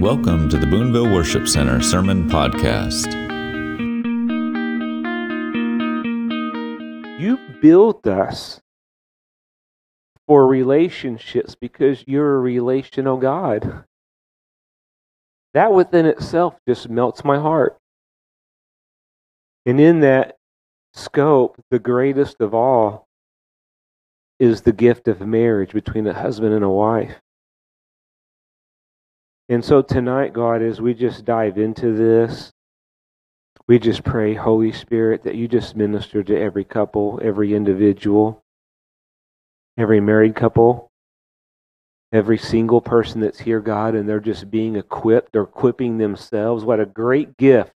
Welcome to the Boonville Worship Center Sermon Podcast. You built us for relationships because you're a relational God. That within itself just melts my heart. And in that scope, the greatest of all is the gift of marriage between a husband and a wife. And so tonight, God, as we just dive into this, we just pray, Holy Spirit, that you just minister to every couple, every individual, every married couple, every single person that's here, God, and they're just being equipped, they're equipping themselves. What a great gift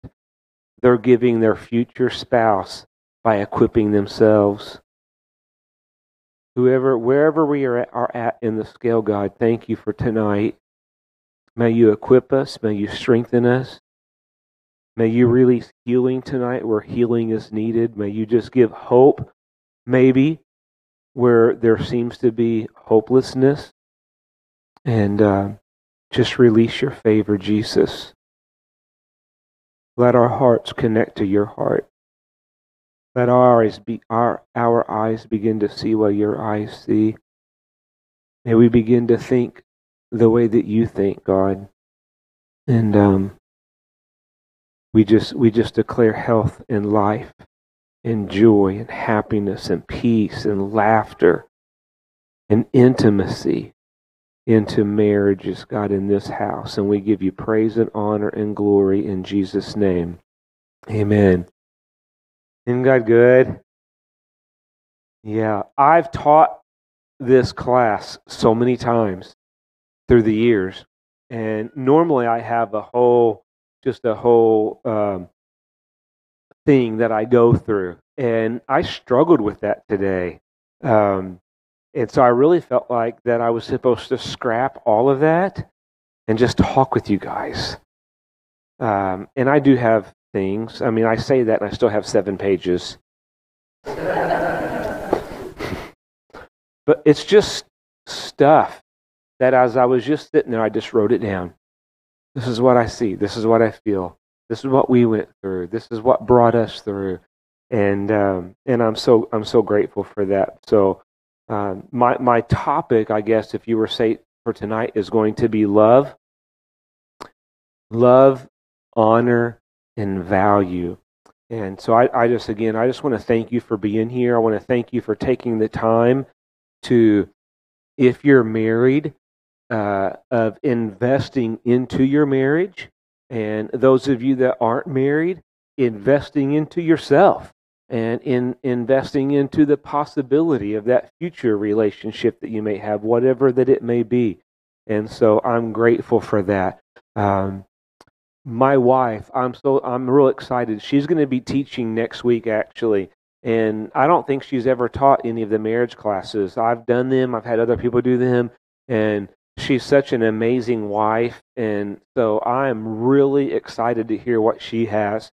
they're giving their future spouse by equipping themselves. Whoever, wherever we are at, are at in the scale, God, thank you for tonight. May you equip us. May you strengthen us. May you release healing tonight where healing is needed. May you just give hope, maybe, where there seems to be hopelessness. And uh, just release your favor, Jesus. Let our hearts connect to your heart. Let our eyes, be, our, our eyes begin to see what your eyes see. May we begin to think the way that you think, God. And um, we just we just declare health and life and joy and happiness and peace and laughter and intimacy into marriages, God, in this house. And we give you praise and honor and glory in Jesus' name. Amen. Isn't God good? Yeah, I've taught this class so many times through the years. And normally I have a whole, just a whole um, thing that I go through. And I struggled with that today. Um, and so I really felt like that I was supposed to scrap all of that and just talk with you guys. Um, and I do have things. I mean, I say that and I still have seven pages. but it's just stuff that as I was just sitting there, I just wrote it down. This is what I see. This is what I feel. This is what we went through. This is what brought us through, and um, and I'm so I'm so grateful for that. So um, my my topic, I guess, if you were say for tonight, is going to be love, love, honor, and value. And so I, I just again I just want to thank you for being here. I want to thank you for taking the time to, if you're married, uh, of investing into your marriage. And those of you that aren't married, investing into yourself and in investing into the possibility of that future relationship that you may have, whatever that it may be. And so I'm grateful for that. Um, my wife, I'm so I'm real excited. She's going to be teaching next week, actually. And I don't think she's ever taught any of the marriage classes. I've done them. I've had other people do them, and she's such an amazing wife. And so I'm really excited to hear what she has.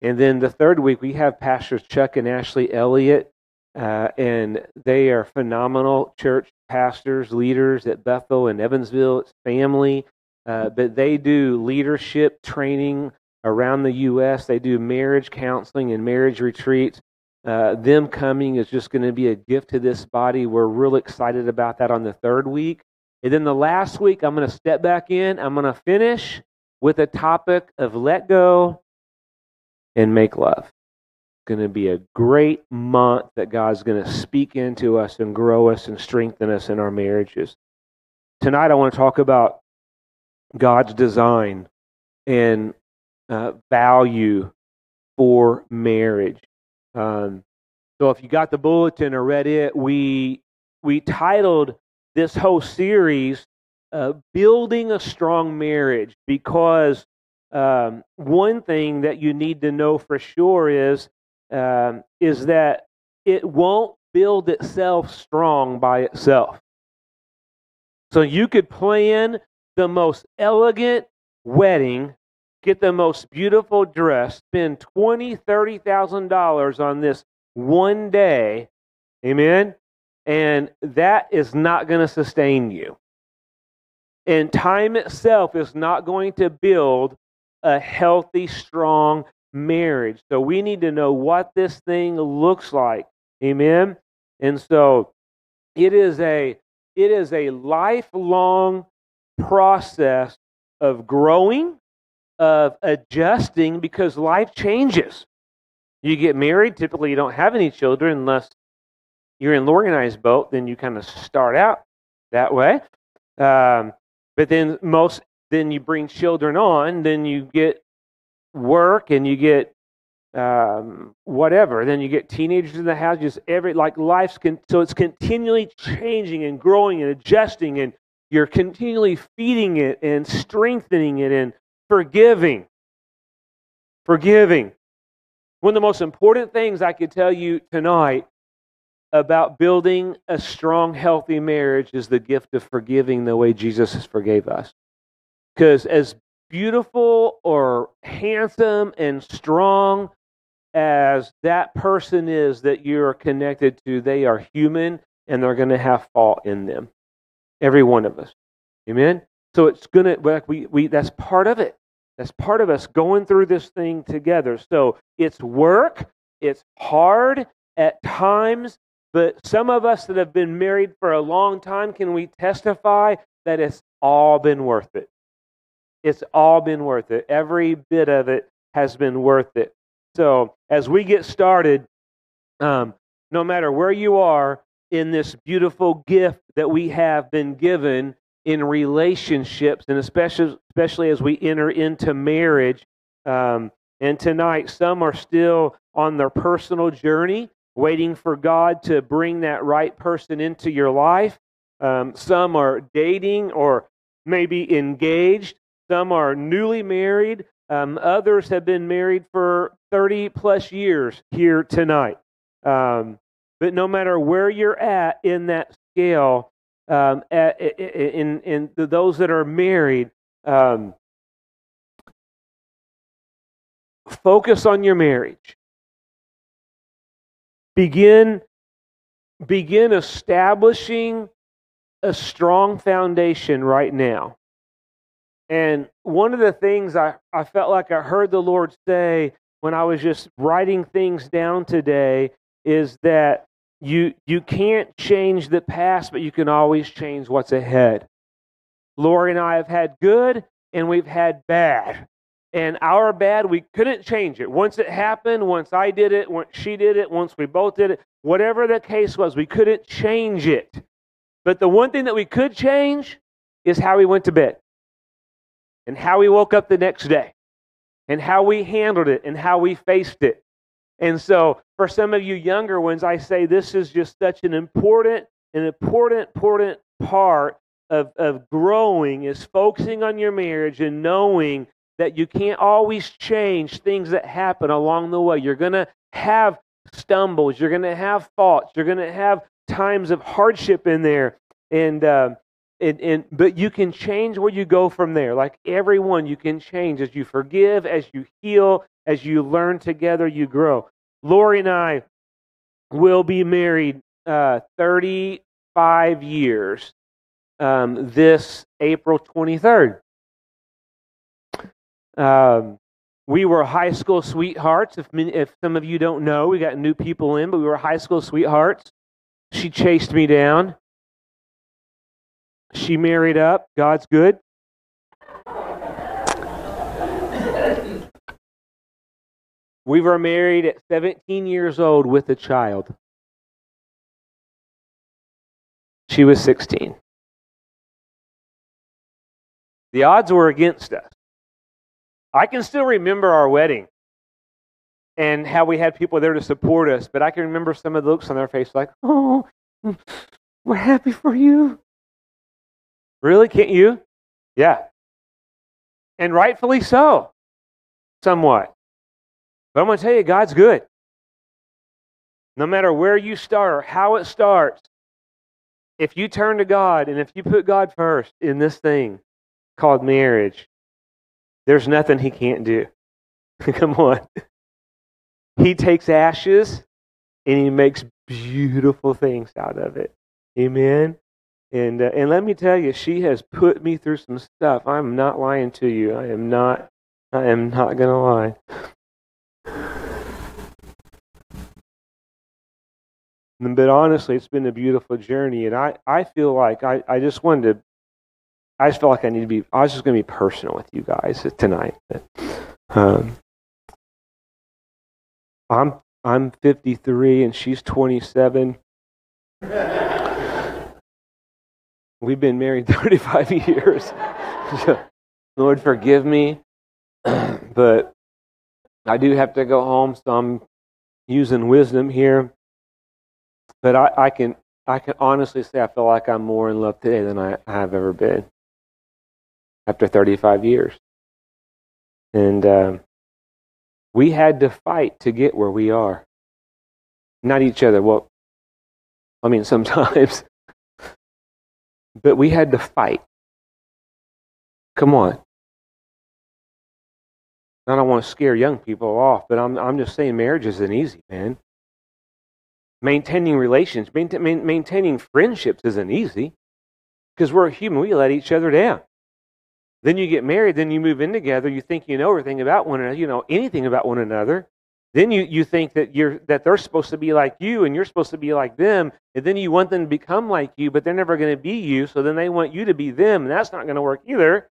And then the third week, we have Pastors Chuck and Ashley Elliott. Uh, and they are phenomenal church pastors, leaders at Bethel and Evansville. It's family. Uh, but they do leadership training around the U.S., they do marriage counseling and marriage retreats. Uh, them coming is just going to be a gift to this body. We're real excited about that on the third week. And then the last week, I'm going to step back in. I'm going to finish with a topic of let go and make love. It's going to be a great month that God's going to speak into us and grow us and strengthen us in our marriages. Tonight, I want to talk about God's design and uh, value for marriage. Um, so, if you got the bulletin or read it, we we titled this whole series, uh, Building a Strong Marriage, because um, one thing that you need to know for sure is, um, is that it won't build itself strong by itself. So you could plan the most elegant wedding, get the most beautiful dress, spend twenty, thirty thousand dollars on this one day, amen, and that is not going to sustain you. And time itself is not going to build a healthy, strong marriage. So we need to know what this thing looks like. Amen. And so it is a it is a lifelong process of growing, of adjusting because life changes. You get married, typically you don't have any children unless you're in the organized boat, then you kind of start out that way. Um, but then most then you bring children on, then you get work and you get um, whatever. Then you get teenagers in the house. Just every like life's con- so it's continually changing and growing and adjusting, and you're continually feeding it and strengthening it and forgiving. Forgiving. One of the most important things I could tell you tonight about building a strong, healthy marriage is the gift of forgiving the way Jesus forgave us. Because as beautiful or handsome and strong as that person is that you're connected to, they are human and they're going to have fault in them. Every one of us. Amen? So it's going to, we, we, that's part of it. That's part of us going through this thing together. So it's work, it's hard at times, but some of us that have been married for a long time, can we testify that it's all been worth it? It's all been worth it. Every bit of it has been worth it. So, as we get started, um, no matter where you are in this beautiful gift that we have been given in relationships, and especially, especially as we enter into marriage, um, and tonight, some are still on their personal journey, waiting for God to bring that right person into your life. Um, some are dating or maybe engaged. Some are newly married. Um, others have been married for 30 plus years here tonight. Um, but no matter where you're at in that scale, um, at, in, in those that are married, um, focus on your marriage. Begin, begin establishing a strong foundation right now. And one of the things I, I felt like I heard the Lord say when I was just writing things down today is that you you can't change the past, but you can always change what's ahead. Lori and I have had good and we've had bad. And our bad, we couldn't change it. Once it happened, once I did it, once she did it, once we both did it, whatever the case was, we couldn't change it. But the one thing that we could change is how we went to bed and how we woke up the next day and how we handled it and how we faced it. And so, for some of you younger ones, I say this is just such an important, an important, important part of, of growing is focusing on your marriage and knowing that you can't always change things that happen along the way. You're going to have stumbles, you're going to have faults, you're going to have times of hardship in there. And, uh, and, and but you can change where you go from there. Like everyone, you can change as you forgive, as you heal, as you learn together, you grow. Lori and I will be married uh, 35 years um, this April 23rd. Um, we were high school sweethearts. If, if some of you don't know, we got new people in, but we were high school sweethearts. She chased me down. She married up. God's good. We were married at 17 years old with a child. She was 16. The odds were against us. I can still remember our wedding and how we had people there to support us, but I can remember some of the looks on their face like, oh, we're happy for you. Really? Can't you? Yeah. And rightfully so, somewhat. But I'm going to tell you, God's good. No matter where you start or how it starts, if you turn to God and if you put God first in this thing called marriage, there's nothing He can't do. Come on. He takes ashes and He makes beautiful things out of it. Amen. And uh, and let me tell you, she has put me through some stuff. I'm not lying to you. I am not. I am not gonna lie. But honestly, it's been a beautiful journey, and I, I feel like I, I just wanted to. I just felt like I need to be. I was just going to be personal with you guys tonight. Um, I'm I'm 53 and she's 27. We've been married 35 years. Lord, forgive me, but I do have to go home, so I'm using wisdom here. But I, I can I can honestly say I feel like I'm more in love today than I have ever been after 35 years. And um, we had to fight to get where we are. Not each other. Well, I mean, sometimes. but we had to fight. Come on. I don't want to scare young people off, but I'm, I'm just saying marriage isn't easy, man. Maintaining relations, maintaining friendships isn't easy because we're human. We let each other down. Then you get married, then you move in together, you think you know everything about one another, you know anything about one another. Then you, you think that you're that they're supposed to be like you and you're supposed to be like them, and then you want them to become like you, but they're never going to be you, so then they want you to be them, and that's not going to work either.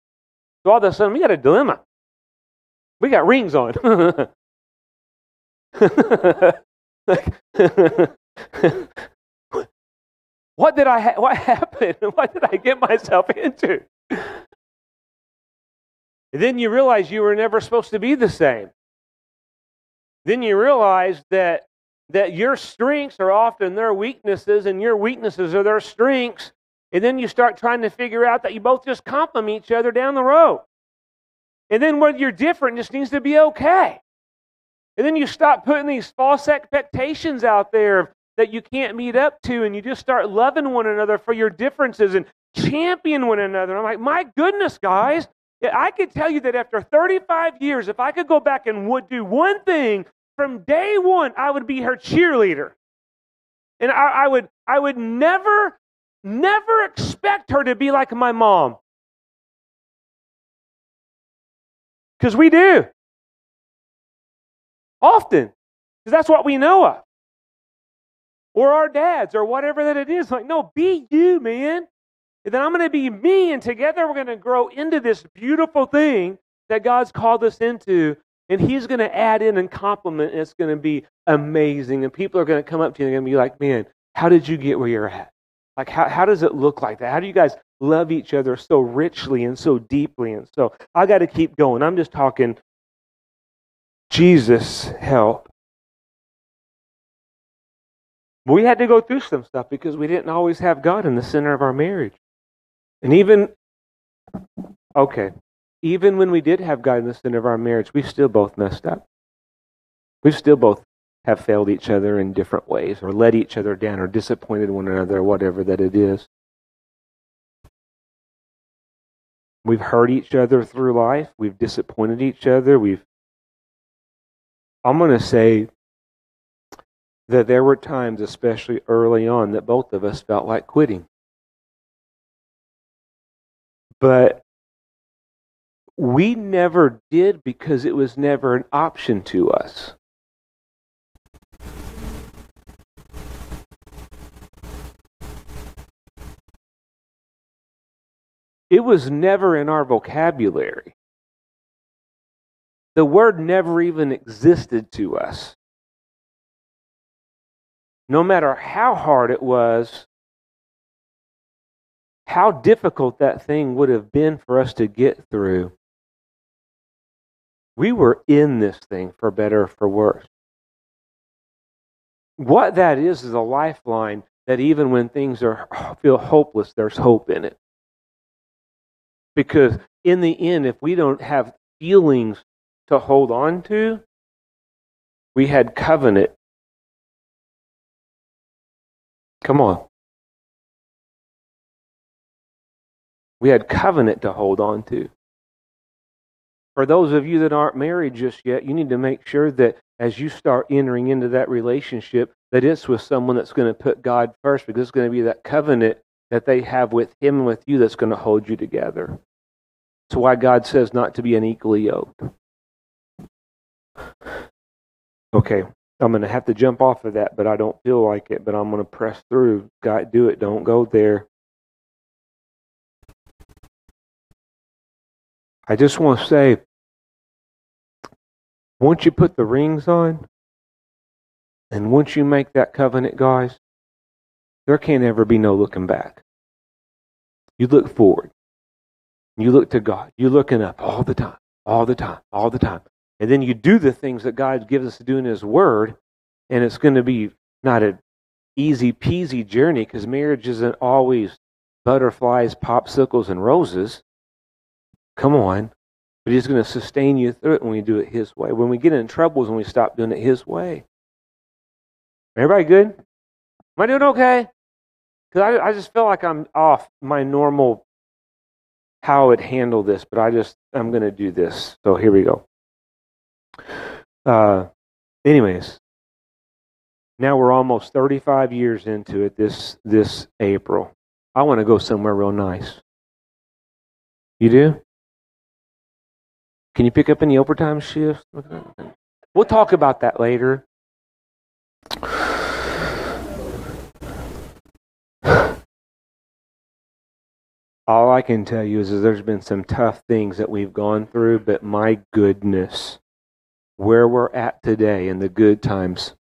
So all of a sudden we got a dilemma. We got rings on. what did I ha- what happened? What did I get myself into? And then you realize you were never supposed to be the same. Then you realize that, that your strengths are often their weaknesses and your weaknesses are their strengths. And then you start trying to figure out that you both just complement each other down the road. And then when you're different, just needs to be okay. And then you stop putting these false expectations out there that you can't meet up to, and you just start loving one another for your differences and champion one another. I'm like, my goodness, guys, I could tell you that after 35 years, if I could go back and would do one thing from day one, I would be her cheerleader. And I, I would, I would never, never expect her to be like my mom. Because we do. Often. Because that's what we know of. Or our dads, or whatever that it is. Like, no, be you, man. And then I'm going to be me, and together we're going to grow into this beautiful thing that God's called us into. And He's going to add in and complement, and it's going to be amazing. And people are going to come up to you and going to be like, man, how did you get where you're at? Like, how, how does it look like that? How do you guys love each other so richly and so deeply? And so I got to keep going. I'm just talking Jesus, help. We had to go through some stuff because we didn't always have God in the center of our marriage. And even, okay, even when we did have God in the center of our marriage, we still both messed up. We still both have failed each other in different ways, or let each other down, or disappointed one another, or whatever that it is. We've hurt each other through life. We've disappointed each other. We've, I'm going to say that there were times, especially early on, that both of us felt like quitting. But we never did because it was never an option to us. It was never in our vocabulary. The word never even existed to us. No matter how hard it was, how difficult that thing would have been for us to get through. We were in this thing for better or for worse. What that is is a lifeline that even when things are feel hopeless, there's hope in it. Because in the end, if we don't have feelings to hold on to, we had covenant. Come on. We had covenant to hold on to. For those of you that aren't married just yet, you need to make sure that as you start entering into that relationship, that it's with someone that's going to put God first because it's going to be that covenant that they have with him and with you that's going to hold you together. That's why God says not to be unequally yoked. Okay, I'm going to have to jump off of that, but I don't feel like it, but I'm going to press through. God, do it. Don't go there. I just want to say once you put the rings on, and once you make that covenant, guys, there can't ever be no looking back. You look forward. You look to God. You're looking up all the time, all the time, all the time. And then you do the things that God gives us to do in His Word, and it's going to be not an easy peasy journey because marriage isn't always butterflies, popsicles, and roses. Come on. But He's going to sustain you through it when we do it His way. When we get in trouble is when we stop doing it His way. Everybody good? Am I doing okay? Because I, I just feel like I'm off my normal how I would handle this, but I just, I'm going to do this. So here we go. Uh, anyways, now we're almost 35 years into it this, this April. I want to go somewhere real nice. You do? Can you pick up any overtime shifts? We'll talk about that later. All I can tell you is, is there's been some tough things that we've gone through, but my goodness, where we're at today in the good times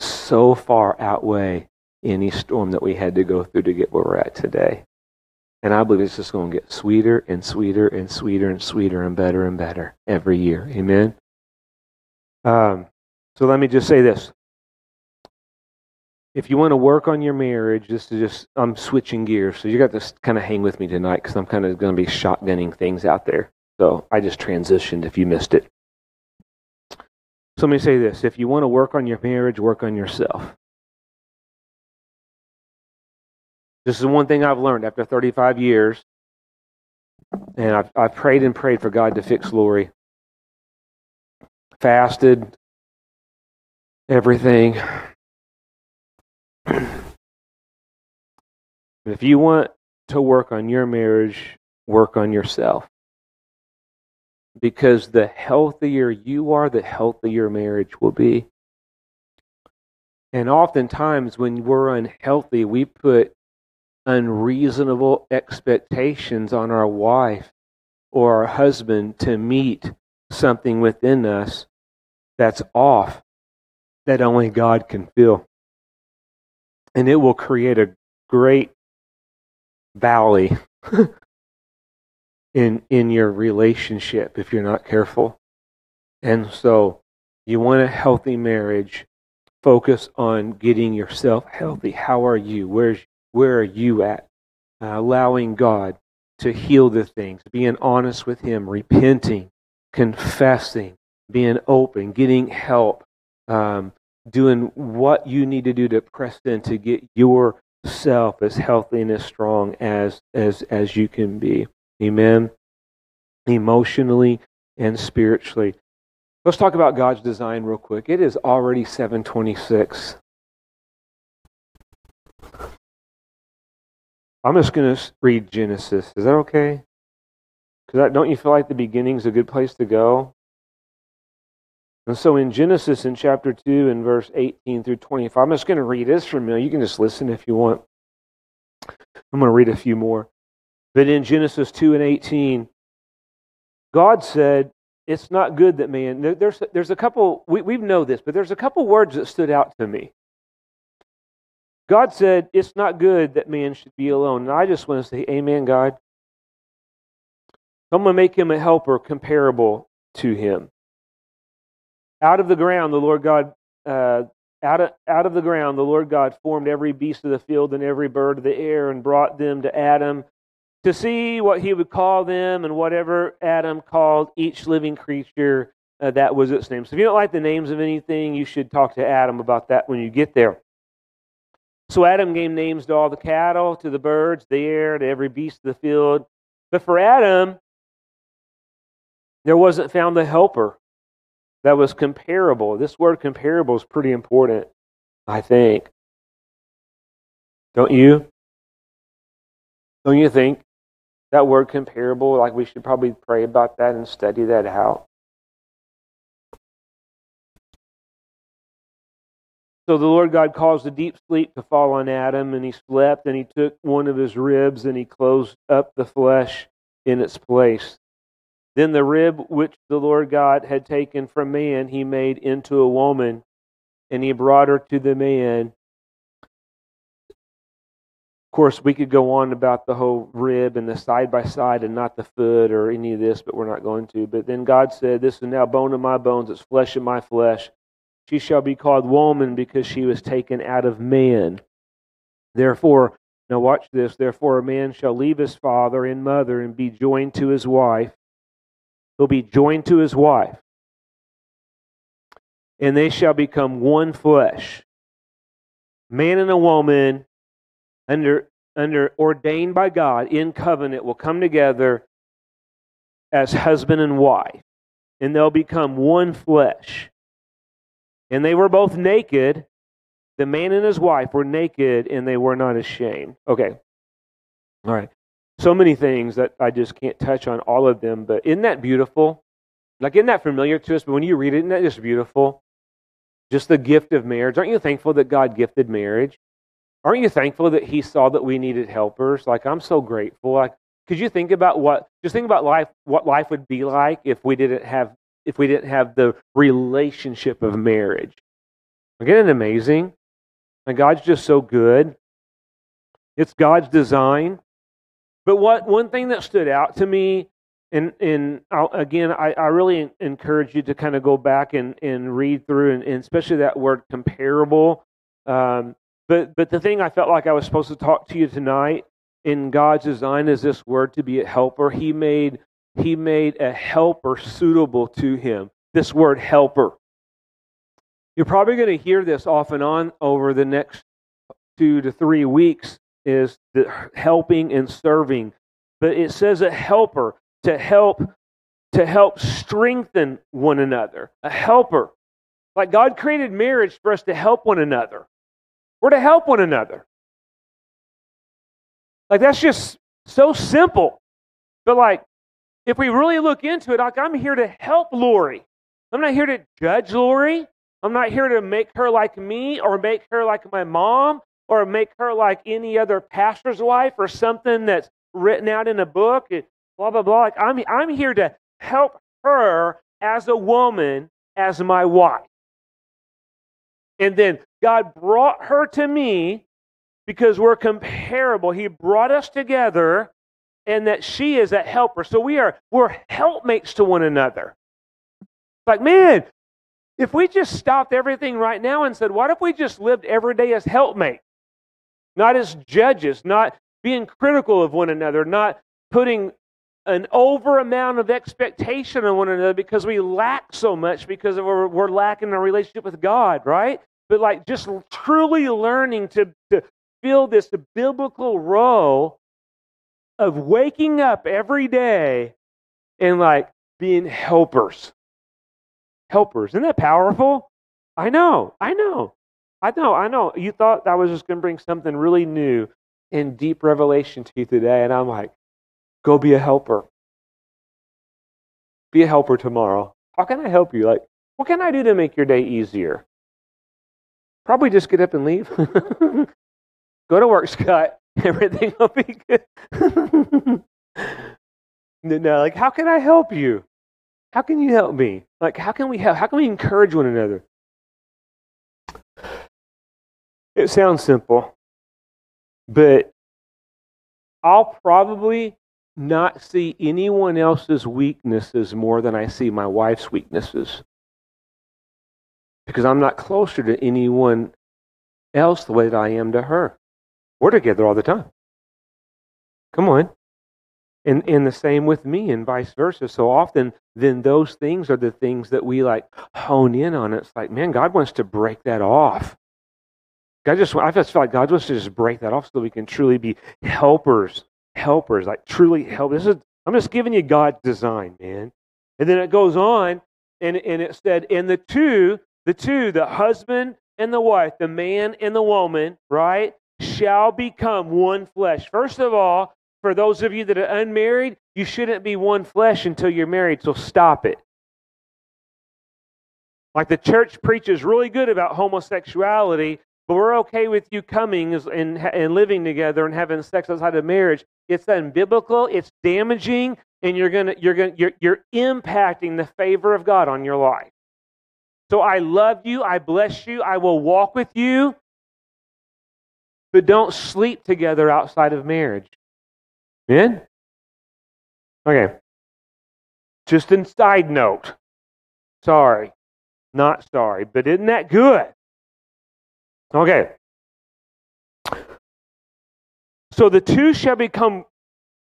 so far outweigh any storm that we had to go through to get where we're at today. And I believe it's just going to get sweeter and sweeter and sweeter and sweeter and better and better every year. Amen. Um, so let me just say this if you want to work on your marriage, this is just, I'm switching gears. So you got to kind of hang with me tonight because I'm kind of going to be shotgunning things out there. So I just transitioned if you missed it. So let me say this if you want to work on your marriage, work on yourself. This is one thing I've learned after 35 years. And I've, I've prayed and prayed for God to fix Lori. Fasted, everything. if you want to work on your marriage, work on yourself. Because the healthier you are, the healthier marriage will be. And oftentimes, when we're unhealthy, we put unreasonable expectations on our wife or our husband to meet something within us that's off that only God can fill and it will create a great valley in in your relationship if you're not careful. And so you want a healthy marriage, focus on getting yourself healthy. How are you? Where's where are you at? Uh, allowing God to heal the things, being honest with Him, repenting, confessing, being open, getting help, um, doing what you need to do to press in to get yourself as healthy and as strong as as as you can be. Amen. Emotionally and spiritually. Let's talk about God's design real quick. It is already 726. I'm just going to read Genesis. Is that okay? Because don't you feel like the beginning is a good place to go? And so in Genesis in chapter 2 and verse 18 through 25, I'm just going to read this from you. You can just listen if you want. I'm going to read a few more. But in Genesis 2 and 18, God said, It's not good that man. There's, there's a couple, we, we know this, but there's a couple words that stood out to me. God said, It's not good that man should be alone. And I just want to say, Amen, God. Going to make him a helper comparable to him. Out of the ground, the Lord God, uh, out, of, out of the ground, the Lord God formed every beast of the field and every bird of the air and brought them to Adam to see what he would call them and whatever Adam called each living creature, uh, that was its name. So if you don't like the names of anything, you should talk to Adam about that when you get there. So Adam gave names to all the cattle, to the birds, the air, to every beast of the field. But for Adam, there wasn't found a helper that was comparable. This word comparable is pretty important, I think. Don't you? Don't you think that word comparable, like we should probably pray about that and study that out? So the Lord God caused a deep sleep to fall on Adam, and he slept, and he took one of his ribs, and he closed up the flesh in its place. Then the rib which the Lord God had taken from man, he made into a woman, and he brought her to the man. Of course, we could go on about the whole rib and the side by side and not the foot or any of this, but we're not going to. But then God said, This is now bone of my bones, it's flesh of my flesh. She shall be called woman because she was taken out of man. Therefore, now watch this. Therefore, a man shall leave his father and mother and be joined to his wife. He'll be joined to his wife. And they shall become one flesh. Man and a woman, under, under ordained by God in covenant, will come together as husband and wife. And they'll become one flesh. And they were both naked. The man and his wife were naked and they were not ashamed. Okay. All right. So many things that I just can't touch on all of them, but isn't that beautiful? Like, isn't that familiar to us? But when you read it, isn't that just beautiful? Just the gift of marriage. Aren't you thankful that God gifted marriage? Aren't you thankful that He saw that we needed helpers? Like, I'm so grateful. Like, could you think about what, just think about life, what life would be like if we didn't have if we didn't have the relationship of marriage. It amazing? And God's just so good. It's God's design. But what one thing that stood out to me, and and I'll, again, I, I really encourage you to kind of go back and, and read through, and, and especially that word comparable. Um, but but the thing I felt like I was supposed to talk to you tonight in God's design is this word to be a helper. He made he made a helper suitable to him. This word helper. You're probably going to hear this off and on over the next two to three weeks is the helping and serving. But it says a helper to help to help strengthen one another. A helper. Like God created marriage for us to help one another. We're to help one another. Like that's just so simple. But like if we really look into it, like I'm here to help Lori. I'm not here to judge Lori. I'm not here to make her like me or make her like my mom or make her like any other pastor's wife or something that's written out in a book. Blah blah blah. Like I'm I'm here to help her as a woman, as my wife. And then God brought her to me because we're comparable. He brought us together and that she is a helper. So we are we're helpmates to one another. Like, man, if we just stopped everything right now and said, what if we just lived every day as helpmates? Not as judges, not being critical of one another, not putting an over amount of expectation on one another because we lack so much because we're, we're lacking our relationship with God, right? But like just truly learning to, to fill this biblical role of waking up every day and like being helpers. Helpers. Isn't that powerful? I know. I know. I know. I know. You thought I was just going to bring something really new and deep revelation to you today. And I'm like, go be a helper. Be a helper tomorrow. How can I help you? Like, what can I do to make your day easier? Probably just get up and leave. go to work, Scott. everything will be good. no, like, how can I help you? How can you help me? Like, how can we help? How can we encourage one another? It sounds simple, but I'll probably not see anyone else's weaknesses more than I see my wife's weaknesses. Because I'm not closer to anyone else the way that I am to her. We're together all the time. Come on. And, and the same with me and vice versa. So often, then those things are the things that we like hone in on. It's like, man, God wants to break that off. God just, I just feel like God wants to just break that off so we can truly be helpers, helpers, like truly help. This is, I'm just giving you God's design, man. And then it goes on, and, and it said, and the two, the two, the husband and the wife, the man and the woman, right? Shall become one flesh. First of all, for those of you that are unmarried, you shouldn't be one flesh until you're married, so stop it. Like the church preaches really good about homosexuality, but we're okay with you coming and, and living together and having sex outside of marriage. It's unbiblical, it's damaging, and you're gonna you're gonna you're, you're impacting the favor of God on your life. So I love you, I bless you, I will walk with you, but don't sleep together outside of marriage. Amen? Okay. Just in side note. Sorry. Not sorry, but isn't that good? Okay. So the two shall become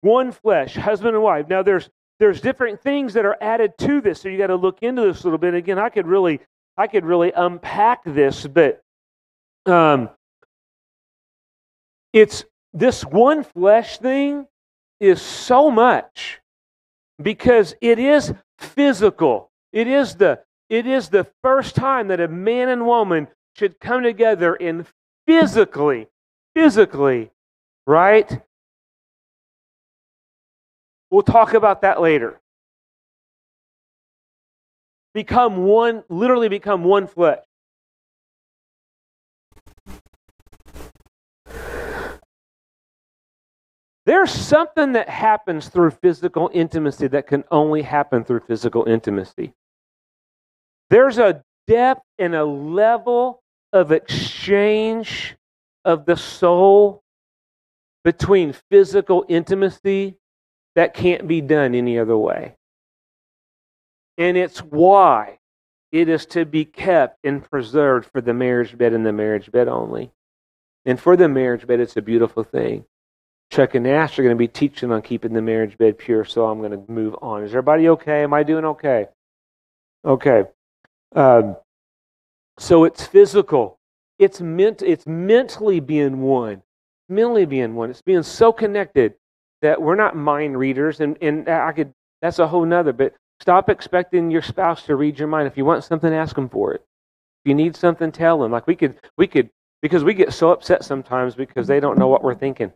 one flesh, husband and wife. Now there's there's different things that are added to this, so you got to look into this a little bit. Again, I could really I could really unpack this, but um, it's this one flesh thing is so much because it is physical. It is the it is the first time that a man and woman should come together and physically, physically, right? We'll talk about that later. Become one, literally become one flesh. There's something that happens through physical intimacy that can only happen through physical intimacy. There's a depth and a level of exchange of the soul between physical intimacy that can't be done any other way. And it's why it is to be kept and preserved for the marriage bed and the marriage bed only. And for the marriage bed, it's a beautiful thing. Chuck and Ash are going to be teaching on keeping the marriage bed pure, so I'm going to move on. Is everybody okay? Am I doing okay? Okay. Um, so it's physical. It's meant. It's mentally being one. Mentally being one. It's being so connected that we're not mind readers, and and I could. That's a whole nother. But stop expecting your spouse to read your mind. If you want something, ask them for it. If you need something, tell them. Like we could. We could because we get so upset sometimes because they don't know what we're thinking.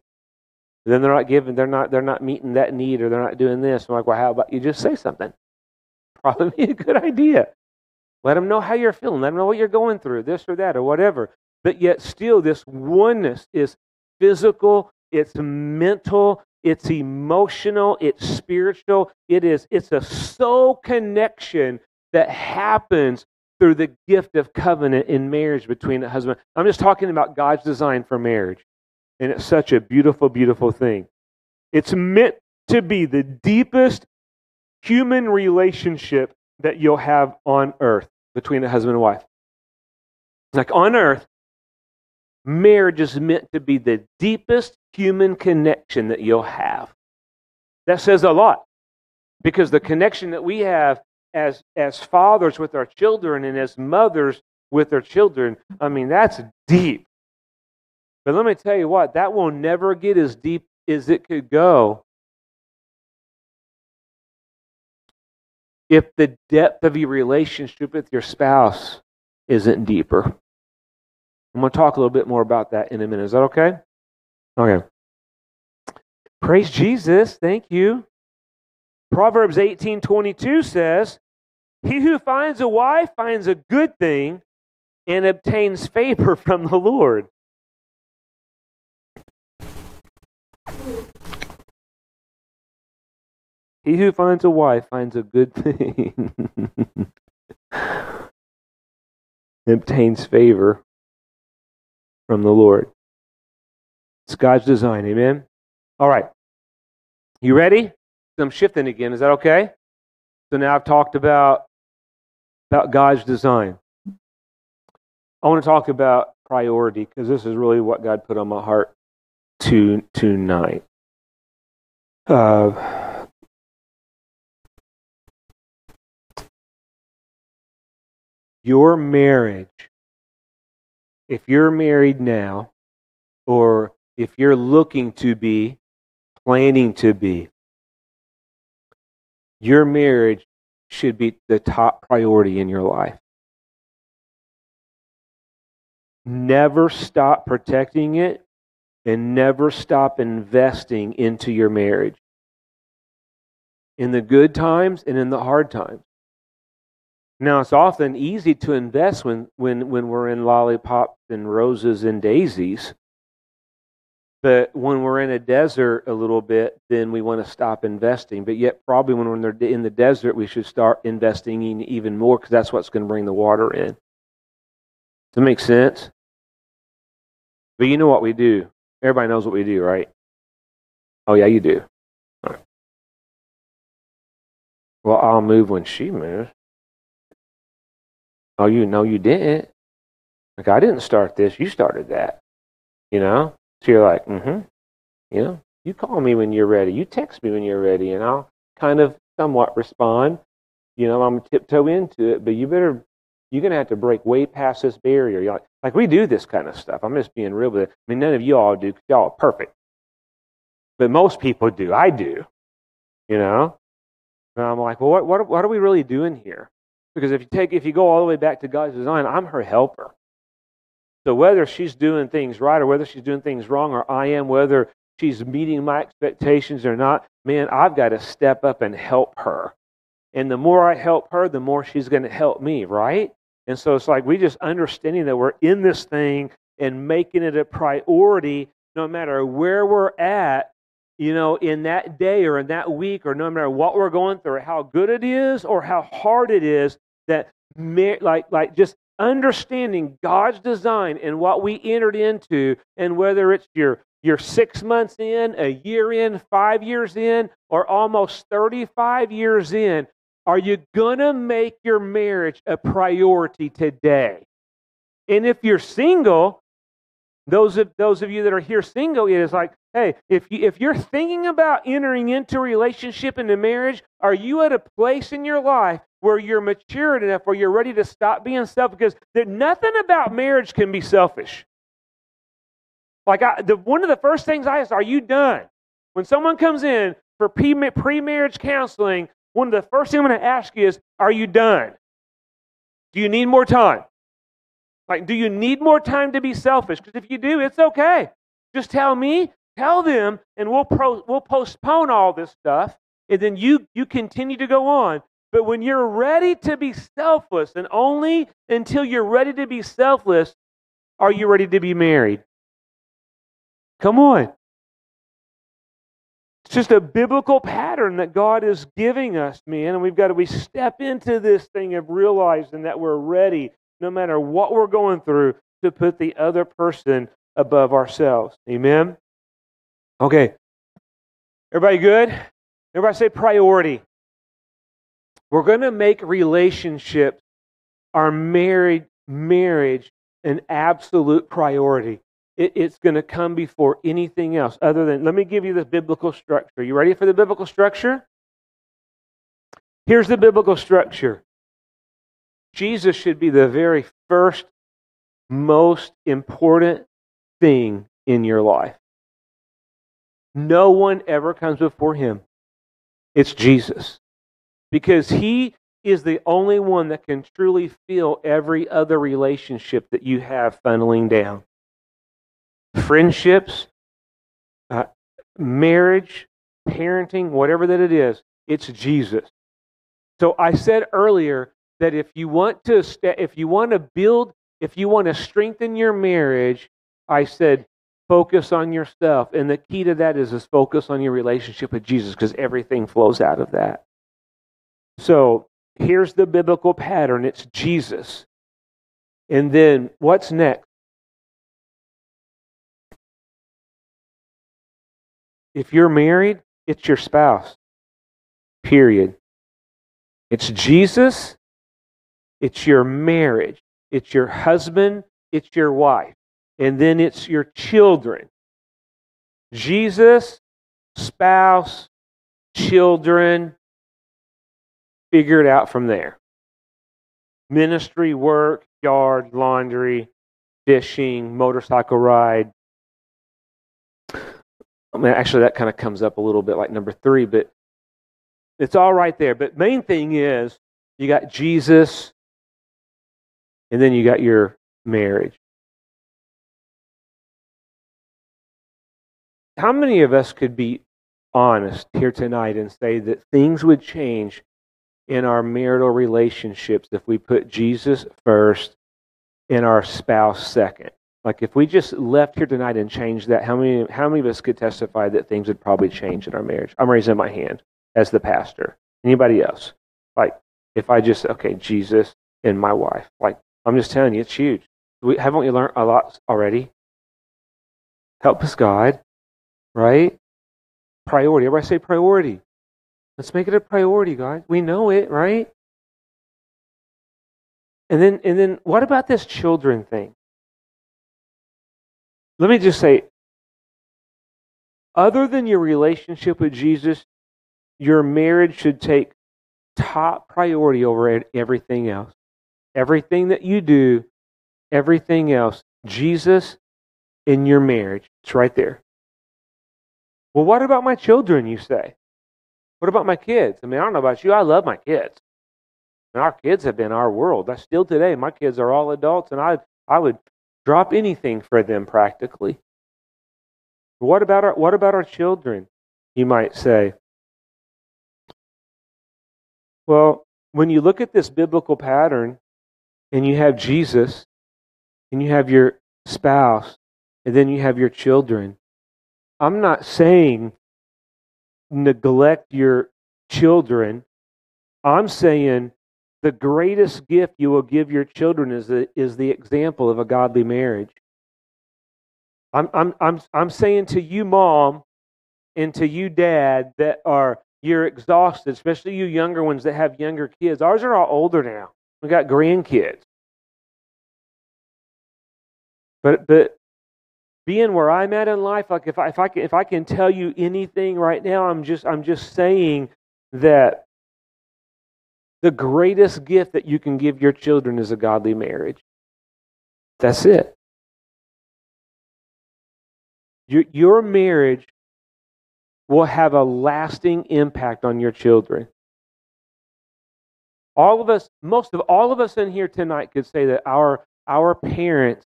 Then they're not giving, they're not, they're not meeting that need, or they're not doing this. I'm like, well, how about you just say something? Probably a good idea. Let them know how you're feeling. Let them know what you're going through, this or that, or whatever. But yet, still, this oneness is physical, it's mental, it's emotional, it's spiritual. It is, it's a soul connection that happens through the gift of covenant in marriage between a husband. I'm just talking about God's design for marriage. And it's such a beautiful, beautiful thing. It's meant to be the deepest human relationship that you'll have on earth between a husband and wife. Like on earth, marriage is meant to be the deepest human connection that you'll have. That says a lot because the connection that we have as, as fathers with our children and as mothers with their children, I mean, that's deep. But let me tell you what, that will never get as deep as it could go if the depth of your relationship with your spouse isn't deeper. I'm going to talk a little bit more about that in a minute. Is that okay? Okay. Praise Jesus. Thank you. Proverbs 18:22 says, "He who finds a wife finds a good thing and obtains favor from the Lord." He who finds a wife finds a good thing, obtains favor from the Lord. It's God's design. Amen. All right. You ready? I'm shifting again. Is that okay? So now I've talked about about God's design. I want to talk about priority because this is really what God put on my heart to tonight. Uh, your marriage, if you're married now, or if you're looking to be, planning to be, your marriage should be the top priority in your life. Never stop protecting it and never stop investing into your marriage in the good times and in the hard times. Now, it's often easy to invest when, when, when we're in lollipops and roses and daisies. But when we're in a desert a little bit, then we want to stop investing. But yet, probably when we're in the desert, we should start investing in even more because that's what's going to bring the water in. Does that make sense? But you know what we do. Everybody knows what we do, right? Oh, yeah, you do. Right. Well, I'll move when she moves. Oh, you know you didn't. Like, I didn't start this. You started that. You know? So you're like, mm-hmm. You know, you call me when you're ready. You text me when you're ready, and I'll kind of somewhat respond. You know, I'm tiptoe into it, but you better, you're to have to break way past this barrier. You're like, like, we do this kind of stuff. I'm just being real with it. I mean, none of you all do y'all are perfect. But most people do. I do. You know? And I'm like, well, what, what, what are we really doing here? Because if you take, if you go all the way back to God's design, I'm her helper. So whether she's doing things right or whether she's doing things wrong or I am, whether she's meeting my expectations or not, man, I've got to step up and help her. And the more I help her, the more she's going to help me, right? And so it's like we just understanding that we're in this thing and making it a priority no matter where we're at, you know, in that day or in that week or no matter what we're going through or how good it is or how hard it is that like like just understanding God's design and what we entered into, and whether it's your you're six months in, a year in, five years in, or almost 35 years in, are you going to make your marriage a priority today? And if you're single, those of, those of you that are here single, it is like, hey, if, you, if you're thinking about entering into a relationship, into marriage, are you at a place in your life where you're matured enough, where you're ready to stop being selfish? Because there, nothing about marriage can be selfish. Like I, the, one of the first things I ask, are you done? When someone comes in for pre-marriage counseling, one of the first things I'm going to ask you is, are you done? Do you need more time? Like, do you need more time to be selfish? Because if you do, it's okay. Just tell me, tell them, and we'll pro, we'll postpone all this stuff, and then you you continue to go on. But when you're ready to be selfless, and only until you're ready to be selfless, are you ready to be married? Come on. It's just a biblical pattern that God is giving us, man. And we've got to we step into this thing of realizing that we're ready, no matter what we're going through, to put the other person above ourselves. Amen. Okay. Everybody good? Everybody say priority. We're going to make relationships, our married marriage, an absolute priority. It, it's going to come before anything else other than, let me give you the biblical structure. You ready for the biblical structure? Here's the biblical structure Jesus should be the very first, most important thing in your life. No one ever comes before him. It's Jesus. Because he is the only one that can truly feel every other relationship that you have funneling down friendships, uh, marriage, parenting, whatever that it is, it's Jesus. So I said earlier that if you want to if you want to build, if you want to strengthen your marriage, I said focus on yourself, and the key to that is is focus on your relationship with Jesus because everything flows out of that. So here's the biblical pattern: it's Jesus, and then what's next? If you're married, it's your spouse. Period. It's Jesus, it's your marriage, it's your husband, it's your wife, and then it's your children. Jesus, spouse, children, figure it out from there. Ministry, work, yard, laundry, fishing, motorcycle ride, I mean, actually, that kind of comes up a little bit like number three, but it's all right there. But main thing is you got Jesus, and then you got your marriage. how many of us could be honest here tonight and say that things would change in our marital relationships if we put Jesus first and our spouse second? Like if we just left here tonight and changed that, how many how many of us could testify that things would probably change in our marriage? I'm raising my hand as the pastor. Anybody else? Like if I just okay, Jesus and my wife. Like I'm just telling you, it's huge. We, haven't we learned a lot already? Help us, God. Right? Priority. Everybody say priority. Let's make it a priority, guys. We know it, right? And then and then what about this children thing? Let me just say other than your relationship with Jesus, your marriage should take top priority over everything else. Everything that you do, everything else, Jesus in your marriage. It's right there. Well, what about my children, you say? What about my kids? I mean, I don't know about you. I love my kids. And our kids have been our world. I still today, my kids are all adults, and I, I would drop anything for them practically. What about our, what about our children? You might say. Well, when you look at this biblical pattern and you have Jesus and you have your spouse and then you have your children, I'm not saying neglect your children. I'm saying the greatest gift you will give your children is the, is the example of a godly marriage. I'm, I'm, I'm, I'm saying to you, mom, and to you, dad, that are you're exhausted, especially you younger ones that have younger kids. Ours are all older now. We got grandkids. But but being where I'm at in life, like if I if I can if I can tell you anything right now, I'm just I'm just saying that the greatest gift that you can give your children is a godly marriage. That's it. Your, your marriage will have a lasting impact on your children. All of us, most of all of us in here tonight could say that our, our parents'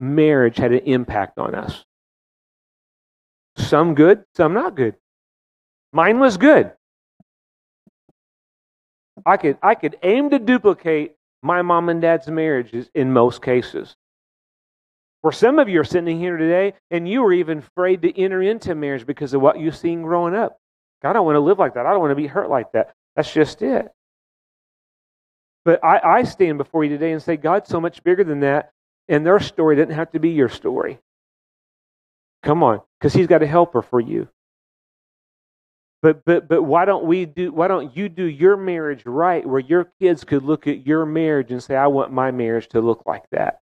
marriage had an impact on us. Some good, some not good. Mine was good. I could, I could aim to duplicate my mom and dad's marriages in most cases. For some of you are sitting here today and you were even afraid to enter into marriage because of what you've seen growing up. I don't want to live like that. I don't want to be hurt like that. That's just it. But I, I stand before you today and say, God's so much bigger than that, and their story doesn't have to be your story. Come on, because He's got a helper for you. But but but why don't we do why don't you do your marriage right where your kids could look at your marriage and say, I want my marriage to look like that?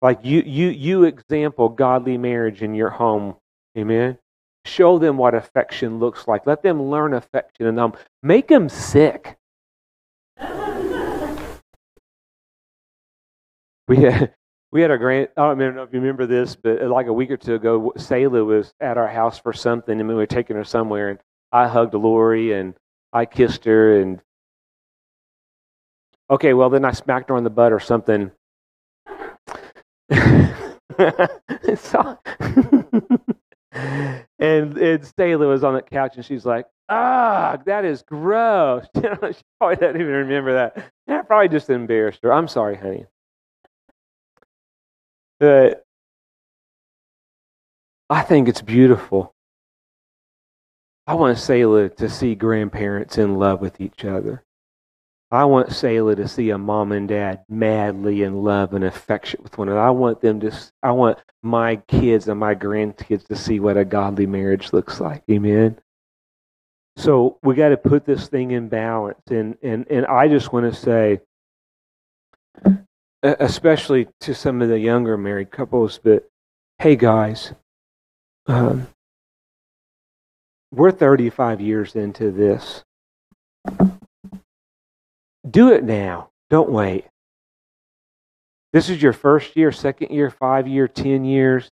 Like you you you example godly marriage in your home. Amen. Show them what affection looks like. Let them learn affection and them. Make them sick. We had we had a grand. I don't know if you remember this, but like a week or two ago, Selah was at our house for something, and we were taking her somewhere, and I hugged Lori and I kissed her, and okay, well then I smacked her on the butt or something. so, and and Selah was on the couch, and she's like, "Ah, that is gross." she probably doesn't even remember that. I probably just embarrassed her. I'm sorry, honey. But I think it's beautiful. I want Selah to see grandparents in love with each other. I want Selah to see a mom and dad madly in love and affection with one another. I want them to. I want my kids and my grandkids to see what a godly marriage looks like. Amen. So we got to put this thing in balance, and and and I just want to say, especially to some of the younger married couples, that hey guys, um, we're 35 years into this. Do it now. Don't wait. This is your first year, second year, five year, 10 years.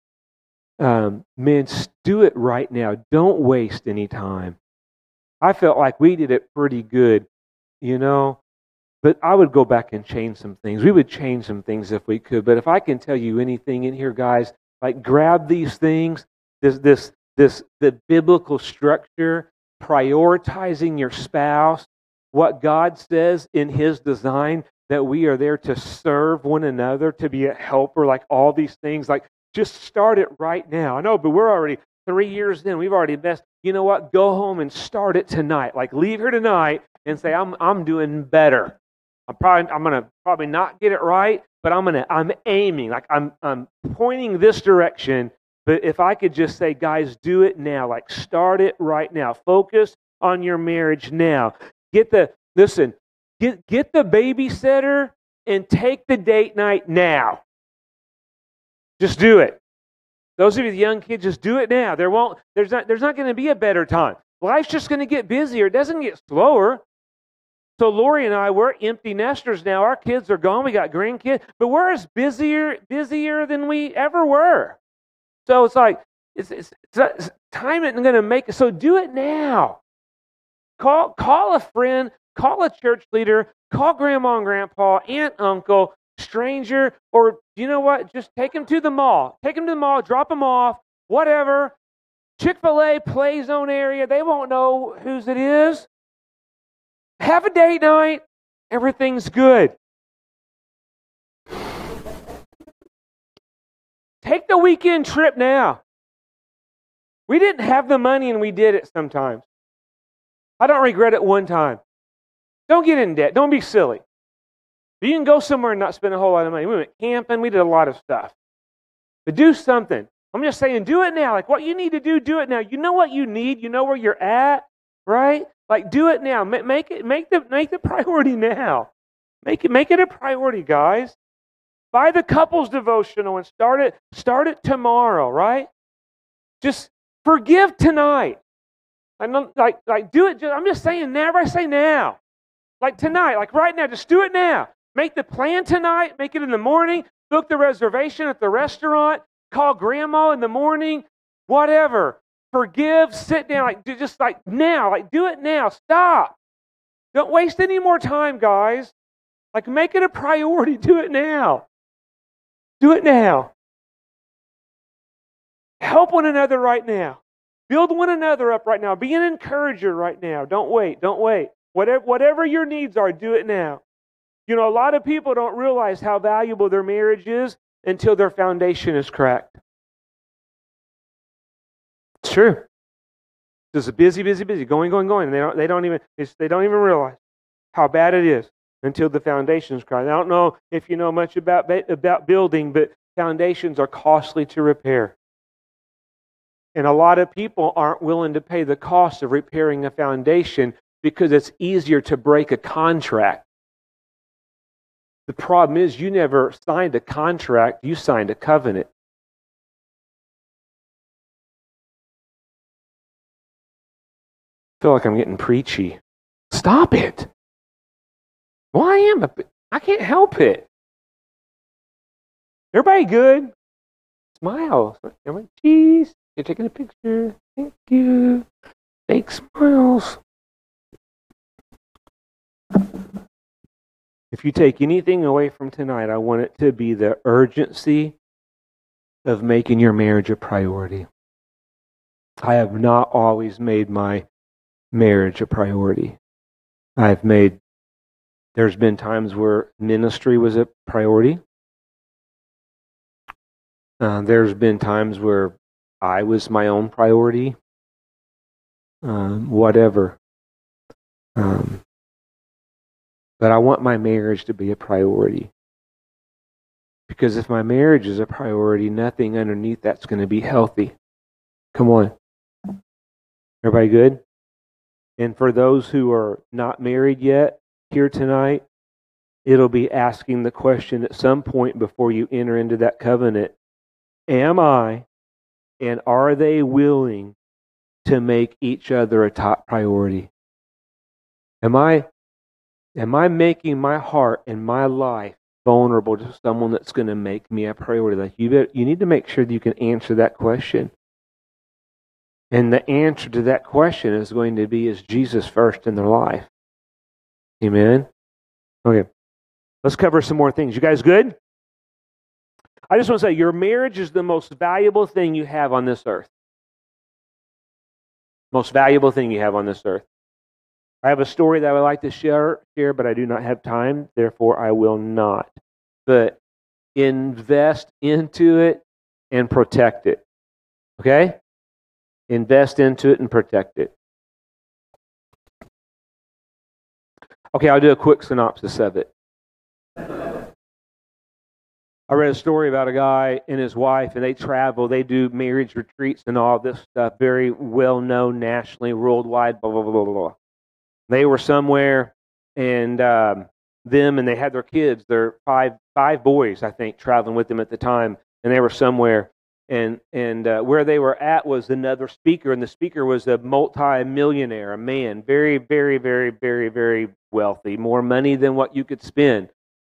Um, men, do it right now. Don't waste any time. I felt like we did it pretty good, you know, but I would go back and change some things. We would change some things if we could. But if I can tell you anything in here, guys, like grab these things, this, this this the biblical structure, prioritizing your spouse, what God says in his design that we are there to serve one another, to be a helper, like all these things. Like, just start it right now. I know, but we're already three years in. We've already messed. You know what? Go home and start it tonight. Like, leave here tonight and say, I'm, I'm doing better. I'm probably, I'm to probably not get it right, but I'm to, I'm aiming. Like, I'm, I'm pointing this direction. But if I could just say, guys, do it now. Like, start it right now. Focus on your marriage now. Get the, listen, get, get the babysitter and take the date night now. Just do it. Those of you with young kids, just do it now. There won't, there's not, there's not going to be a better time. Life's just going to get busier. It doesn't get slower. So Lori and I, we're empty nesters now. Our kids are gone. We got grandkids, but we're as busier, busier than we ever were. So it's like it's, it's, it's time isn't going to make it. So do it now. Call call a friend, call a church leader, call grandma and grandpa, aunt, uncle, stranger, or you know what? Just take them to the mall. Take them to the mall, drop them off, whatever. Chick fil A play zone area, they won't know whose it is. Have a date night, everything's good. Take the weekend trip now. We didn't have the money and we did it sometimes. I don't regret it one time. Don't get in debt. Don't be silly. You can go somewhere and not spend a whole lot of money. We went camping. We did a lot of stuff. But do something. I'm just saying, do it now. Like what you need to do, do it now. You know what you need. You know where you're at, right? Like do it now. Make it. Make the make the priority now. Make it. Make it a priority, guys. Buy the couples devotional and start it. Start it tomorrow, right? Just forgive tonight. I like like do it. Just, I'm just saying. Never say now. Like tonight. Like right now. Just do it now. Make the plan tonight, make it in the morning, book the reservation at the restaurant, call grandma in the morning, whatever. Forgive, sit down, like just like now, like do it now. Stop. Don't waste any more time, guys. Like make it a priority. Do it now. Do it now. Help one another right now. Build one another up right now. Be an encourager right now. Don't wait. Don't wait. Whatever, whatever your needs are, do it now. You know, a lot of people don't realize how valuable their marriage is until their foundation is cracked. True. Just busy, busy, busy, going, going, going. And they don't, they don't even they don't even realize how bad it is until the foundation's cracked. I don't know if you know much about about building, but foundations are costly to repair. And a lot of people aren't willing to pay the cost of repairing a foundation because it's easier to break a contract the problem is, you never signed a contract, you signed a covenant. Feel like I'm getting preachy. Stop it. Well, I am. I can't help it. Everybody good? Smile. Everybody, cheese. You're taking a picture. Thank you. Fake smiles. If you take anything away from tonight, I want it to be the urgency of making your marriage a priority. I have not always made my marriage a priority. I've made, there's been times where ministry was a priority. Uh, there's been times where I was my own priority. Um, whatever. Um, but I want my marriage to be a priority. Because if my marriage is a priority, nothing underneath that's going to be healthy. Come on. Everybody good? And for those who are not married yet here tonight, it'll be asking the question at some point before you enter into that covenant Am I and are they willing to make each other a top priority? Am I Am I making my heart and my life vulnerable to someone that's going to make me a priority? Like you, you need to make sure that you can answer that question. And the answer to that question is going to be is Jesus first in their life? Amen. Okay. Let's cover some more things. You guys good? I just want to say your marriage is the most valuable thing you have on this earth. Most valuable thing you have on this earth. I have a story that I would like to share, share, but I do not have time, therefore I will not. But invest into it and protect it. Okay? Invest into it and protect it. Okay, I'll do a quick synopsis of it. I read a story about a guy and his wife, and they travel. They do marriage retreats and all this stuff, very well known nationally, worldwide, blah, blah, blah, blah, blah. They were somewhere, and um, them and they had their kids, their five, five boys, I think, traveling with them at the time, and they were somewhere. And, and uh, where they were at was another speaker, and the speaker was a multi-millionaire, a man, very, very, very, very, very wealthy, more money than what you could spend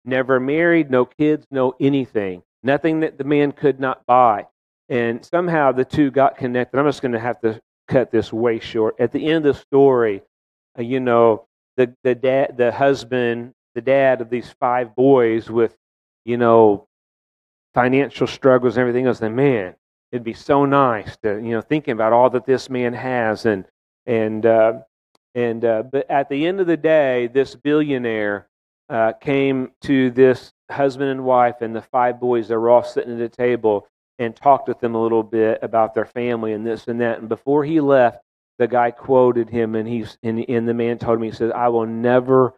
never married, no kids, no anything, nothing that the man could not buy. And somehow the two got connected. I'm just going to have to cut this way short. At the end of the story, uh, you know, the the dad, the husband, the dad of these five boys with, you know, financial struggles and everything else. And man, it'd be so nice to you know thinking about all that this man has and and uh, and uh, but at the end of the day, this billionaire uh, came to this husband and wife and the five boys that were all sitting at a table and talked with them a little bit about their family and this and that. And before he left, the guy quoted him, and he's and, and the man told me, he says, "I will never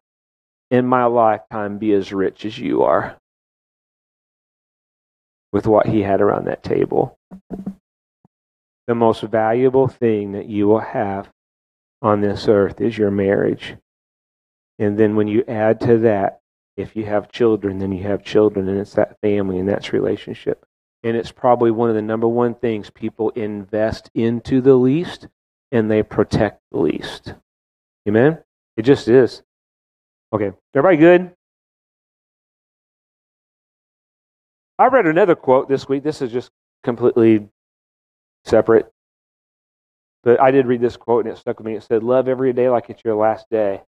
in my lifetime be as rich as you are." With what he had around that table, the most valuable thing that you will have on this earth is your marriage. And then when you add to that, if you have children, then you have children, and it's that family and that's relationship. And it's probably one of the number one things people invest into the least and they protect the least. Amen? It just is. Okay. Everybody good? I read another quote this week. This is just completely separate. But I did read this quote and it stuck with me. It said, Love every day like it's your last day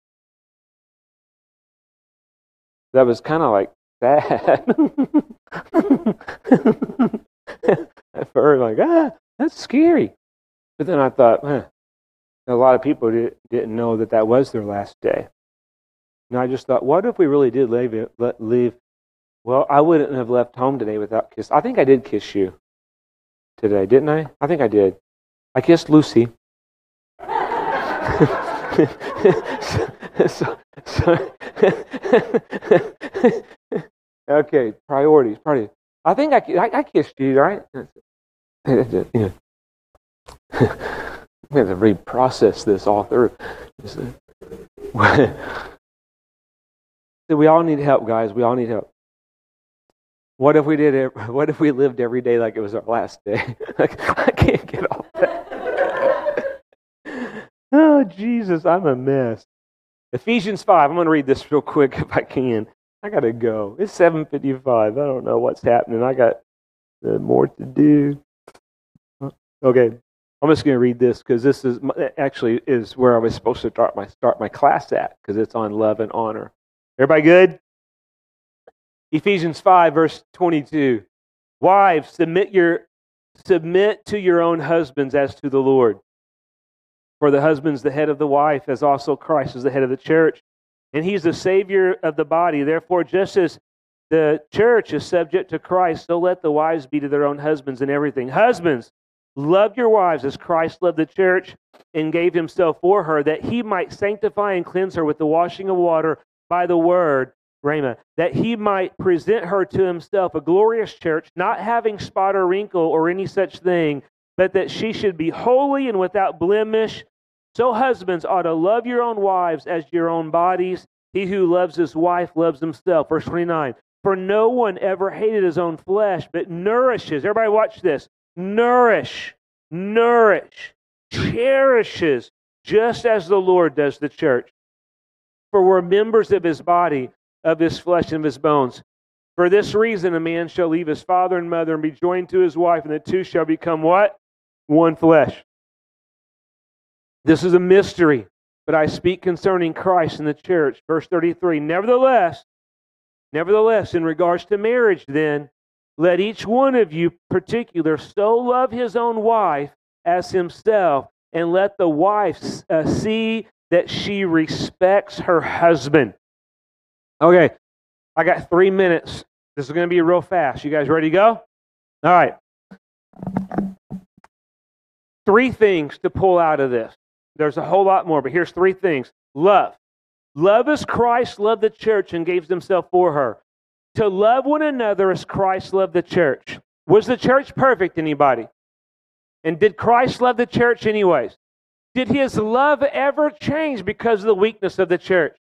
that was kind of like sad. At first, like, ah, that's scary. But then I thought, eh, a lot of people did, didn't know that that was their last day. And I just thought, what if we really did let, leave? Well, I wouldn't have left home today without kiss. I think I did kiss you today, didn't I? I think I did. I kissed Lucy. so, so okay, priorities, priorities. I think I, I, I kissed you, right? we have to reprocess this all through. we all need help, guys. We all need help. What if we did it? What if we lived every day like it was our last day? I can't get off that. oh Jesus, I'm a mess. Ephesians 5. I'm going to read this real quick if I can. I got to go. It's 7:55. I don't know what's happening. I got uh, more to do. Okay. I'm just going to read this because this is actually is where I was supposed to start my start my class at because it's on love and honor. Everybody good? Ephesians 5 verse 22. Wives, submit your submit to your own husbands as to the Lord. For the husband's the head of the wife, as also Christ is the head of the church. And he's the Savior of the body. Therefore, just as the church is subject to Christ, so let the wives be to their own husbands in everything. Husbands, love your wives as Christ loved the church and gave himself for her, that he might sanctify and cleanse her with the washing of water by the word, Rhema, that he might present her to himself a glorious church, not having spot or wrinkle or any such thing, but that she should be holy and without blemish. So husbands ought to love your own wives as your own bodies. He who loves his wife loves himself. Verse 29. For no one ever hated his own flesh, but nourishes. Everybody watch this. Nourish, nourish, cherishes, just as the Lord does the church. For we're members of his body, of his flesh, and of his bones. For this reason, a man shall leave his father and mother and be joined to his wife, and the two shall become what? one flesh. This is a mystery, but I speak concerning Christ and the church. Verse 33 Nevertheless, nevertheless, in regards to marriage, then, let each one of you particular so love his own wife as himself, and let the wife uh, see that she respects her husband. Okay, I got three minutes. This is going to be real fast. You guys ready to go? All right. Three things to pull out of this. There's a whole lot more, but here's three things. Love. Love as Christ loved the church and gave himself for her. To love one another as Christ loved the church. Was the church perfect, anybody? And did Christ love the church anyways? Did his love ever change because of the weakness of the church?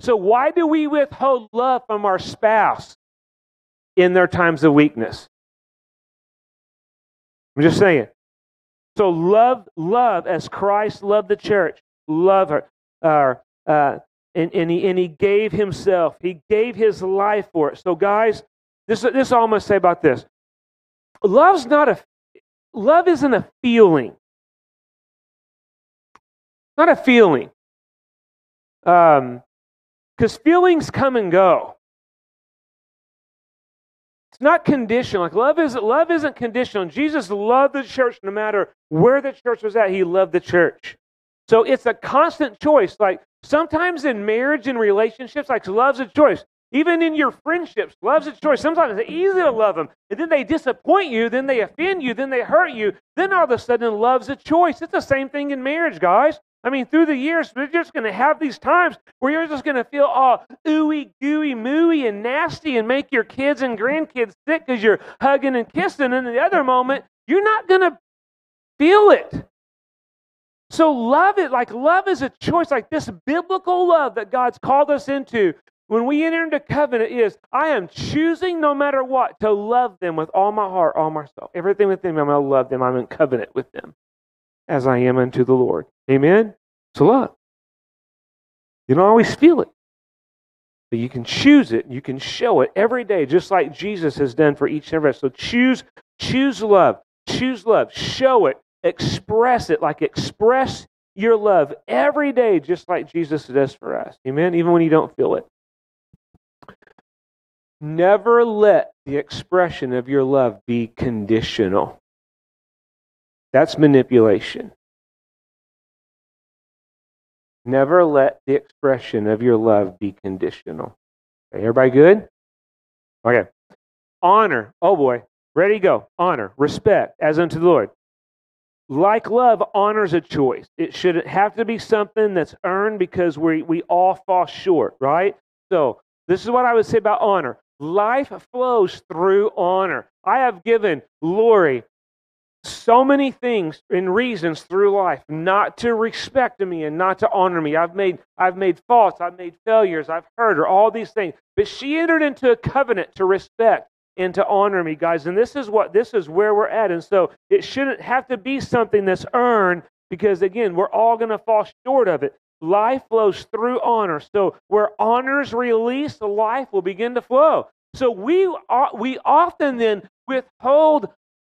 So, why do we withhold love from our spouse in their times of weakness? I'm just saying. So love, love as Christ loved the church. Love her. Uh, uh, and, and, he, and he gave himself. He gave his life for it. So, guys, this, this all I'm going to say about this. Love's not a, love isn't a feeling. Not a feeling. Um, because feelings come and go. It's not conditional. Like love isn't love isn't conditional. Jesus loved the church no matter where the church was at. He loved the church. So it's a constant choice. Like sometimes in marriage and relationships, like love's a choice. Even in your friendships, love's a choice. Sometimes it's easy to love them, and then they disappoint you, then they offend you, then they hurt you. Then all of a sudden, love's a choice. It's the same thing in marriage, guys. I mean, through the years, we're just going to have these times where you're just going to feel all ooey, gooey, mooey, and nasty and make your kids and grandkids sick because you're hugging and kissing. And in the other moment, you're not going to feel it. So love it. Like love is a choice. Like this biblical love that God's called us into when we enter into covenant is I am choosing no matter what to love them with all my heart, all my soul. Everything within me, I'm going to love them. I'm in covenant with them as I am unto the Lord. Amen? It's love. You don't always feel it, but you can choose it. You can show it every day, just like Jesus has done for each and every. So choose, choose love. Choose love. Show it. Express it. Like express your love every day, just like Jesus does for us. Amen? Even when you don't feel it. Never let the expression of your love be conditional. That's manipulation. Never let the expression of your love be conditional. Okay, everybody good? Okay. Honor. Oh boy. Ready, go. Honor. Respect as unto the Lord. Like love, honors a choice. It should have to be something that's earned because we, we all fall short, right? So, this is what I would say about honor. Life flows through honor. I have given Lori so many things and reasons through life not to respect me and not to honor me. I've made I've made faults, I've made failures, I've hurt her, all these things. But she entered into a covenant to respect and to honor me, guys. And this is what this is where we're at. And so it shouldn't have to be something that's earned because again, we're all going to fall short of it. Life flows through honor. So where honor's released, life will begin to flow. So we uh, we often then withhold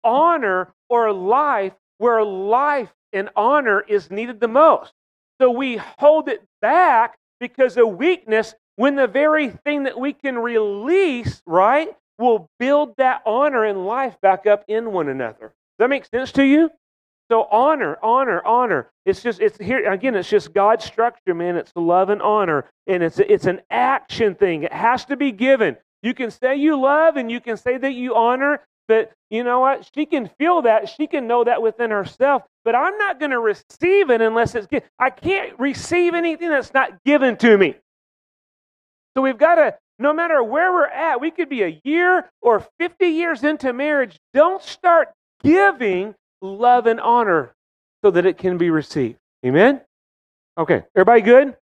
honor or life where life and honor is needed the most. So we hold it back because of weakness when the very thing that we can release, right, will build that honor and life back up in one another. Does that make sense to you? So honor, honor, honor. It's just it's here again. It's just God's structure, man. It's love and honor, and it's it's an action thing. It has to be given. You can say you love and you can say that you honor, but you know what? She can feel that. She can know that within herself. But I'm not going to receive it unless it's given. I can't receive anything that's not given to me. So we've got to, no matter where we're at, we could be a year or 50 years into marriage. Don't start giving love and honor so that it can be received. Amen? Okay. Everybody good?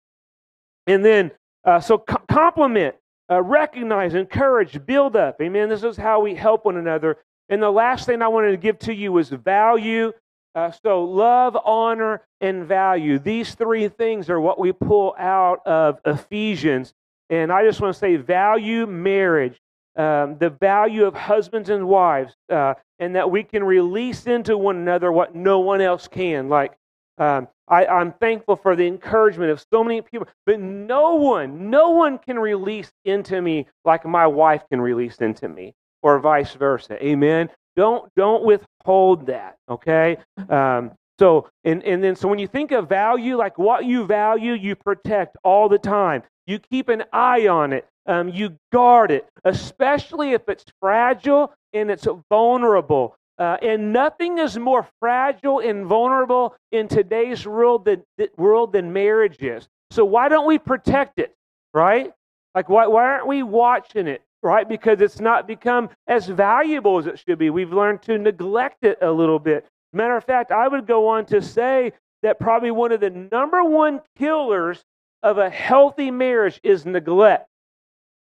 And then, uh, so compliment uh, recognize, encourage, build up. Amen. This is how we help one another. And the last thing I wanted to give to you is value. Uh, so, love, honor, and value. These three things are what we pull out of Ephesians. And I just want to say value marriage, um, the value of husbands and wives, uh, and that we can release into one another what no one else can. Like um, I, I'm thankful for the encouragement of so many people, but no one, no one can release into me like my wife can release into me, or vice versa. Amen. Don't don't withhold that. Okay. Um, So, and, and then, so when you think of value, like what you value, you protect all the time. You keep an eye on it. Um, you guard it, especially if it's fragile and it's vulnerable. Uh, and nothing is more fragile and vulnerable in today's world than, world than marriage is. So why don't we protect it, right? Like, why, why aren't we watching it, right? Because it's not become as valuable as it should be. We've learned to neglect it a little bit. Matter of fact, I would go on to say that probably one of the number one killers of a healthy marriage is neglect.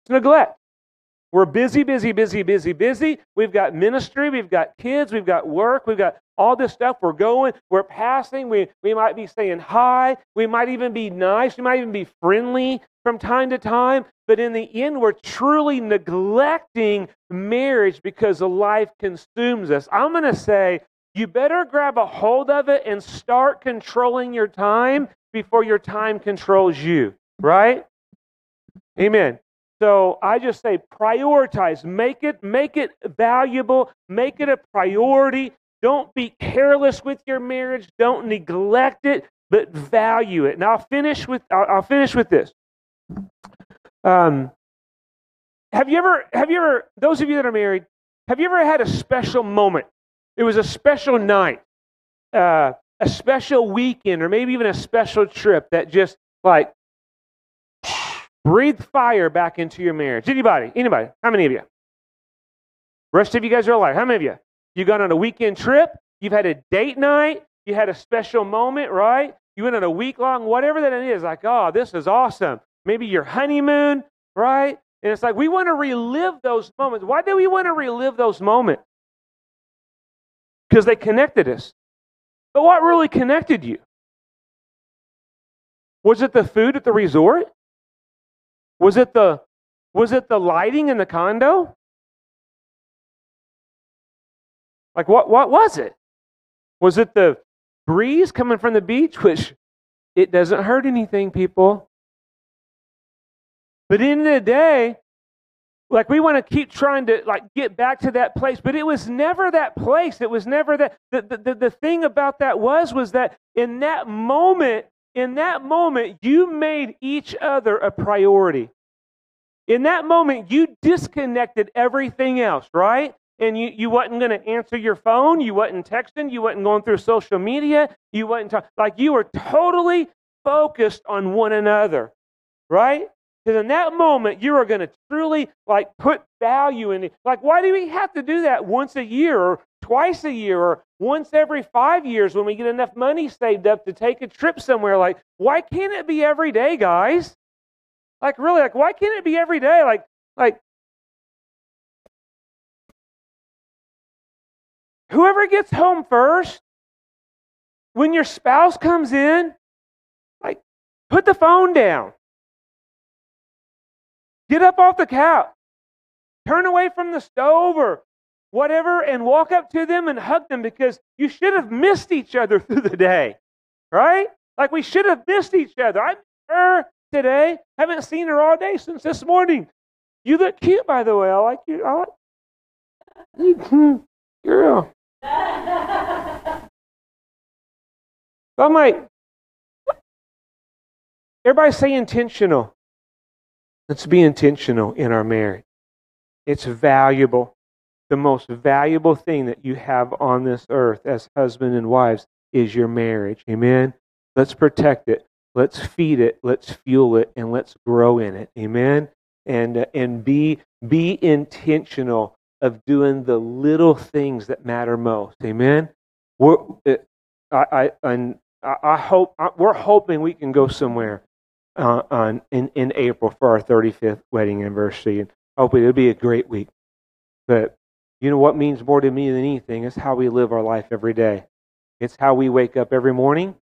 It's neglect. We're busy, busy, busy, busy, busy. We've got ministry, we've got kids, we've got work, we've got all this stuff. We're going, we're passing. We, we might be saying hi. We might even be nice. We might even be friendly from time to time. But in the end, we're truly neglecting marriage because the life consumes us. I'm going to say you better grab a hold of it and start controlling your time before your time controls you, right? Amen. So I just say prioritize, make it make it valuable, make it a priority. Don't be careless with your marriage, don't neglect it, but value it. And I'll finish with I'll, I'll finish with this. Um, have you ever have you ever those of you that are married, have you ever had a special moment? It was a special night, uh, a special weekend, or maybe even a special trip that just like Breathe fire back into your marriage. Anybody? Anybody? How many of you? Rest of you guys are alive. How many of you? You gone on a weekend trip? You've had a date night? You had a special moment, right? You went on a week long, whatever that is, like, oh, this is awesome. Maybe your honeymoon, right? And it's like we want to relive those moments. Why do we want to relive those moments? Because they connected us. But what really connected you? Was it the food at the resort? Was it the was it the lighting in the condo? Like what what was it? Was it the breeze coming from the beach which it doesn't hurt anything people. But in the, day like we want to keep trying to like get back to that place but it was never that place it was never that the, the, the thing about that was was that in that moment in that moment, you made each other a priority. In that moment, you disconnected everything else, right? And you, you wasn't going to answer your phone. You wasn't texting. You wasn't going through social media. You wasn't talk, like you were totally focused on one another, right? Because in that moment, you are going to truly like put value in it. Like, why do we have to do that once a year or twice a year or once every five years when we get enough money saved up to take a trip somewhere? Like, why can't it be every day, guys? Like, really, like, why can't it be every day? Like, like, whoever gets home first, when your spouse comes in, like, put the phone down. Get up off the couch. Turn away from the stove or whatever and walk up to them and hug them because you should have missed each other through the day. Right? Like we should have missed each other. I her today. Haven't seen her all day since this morning. You look cute, by the way. I like you. I like you, girl. I'm like, everybody say intentional. Let's be intentional in our marriage. It's valuable. The most valuable thing that you have on this earth as husband and wives is your marriage. Amen. Let's protect it. Let's feed it. Let's fuel it, and let's grow in it. Amen. And uh, and be be intentional of doing the little things that matter most. Amen. We're, uh, I, I, I hope we're hoping we can go somewhere uh, on in, in April for our 35th wedding anniversary, and hopefully it'll be a great week. But you know what means more to me than anything is how we live our life every day. It's how we wake up every morning,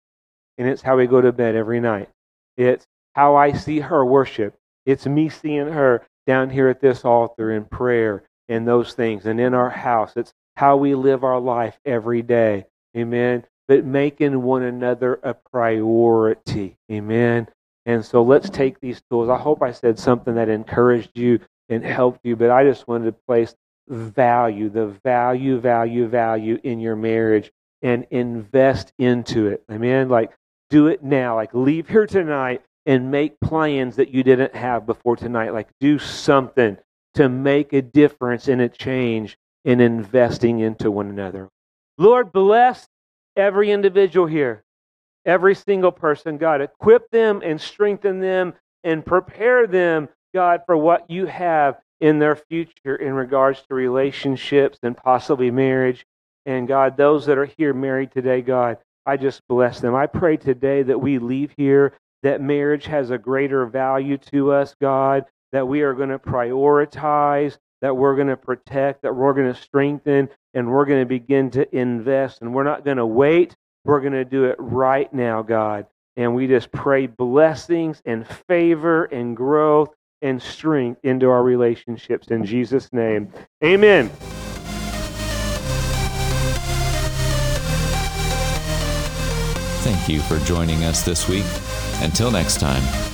and it's how we go to bed every night. It's how I see her worship. It's me seeing her down here at this altar in prayer and those things, and in our house. It's how we live our life every day. Amen. But making one another a priority. Amen. And so let's take these tools. I hope I said something that encouraged you and helped you, but I just wanted to place value, the value, value, value in your marriage and invest into it. Amen. Like do it now. Like leave here tonight and make plans that you didn't have before tonight. Like do something to make a difference and a change in investing into one another. Lord, bless every individual here, every single person. God, equip them and strengthen them and prepare them, God, for what you have in their future in regards to relationships and possibly marriage. And God, those that are here married today, God, I just bless them. I pray today that we leave here, that marriage has a greater value to us, God, that we are going to prioritize, that we're going to protect, that we're going to strengthen, and we're going to begin to invest. And we're not going to wait. We're going to do it right now, God. And we just pray blessings and favor and growth and strength into our relationships. In Jesus' name, amen. Thank you for joining us this week. Until next time.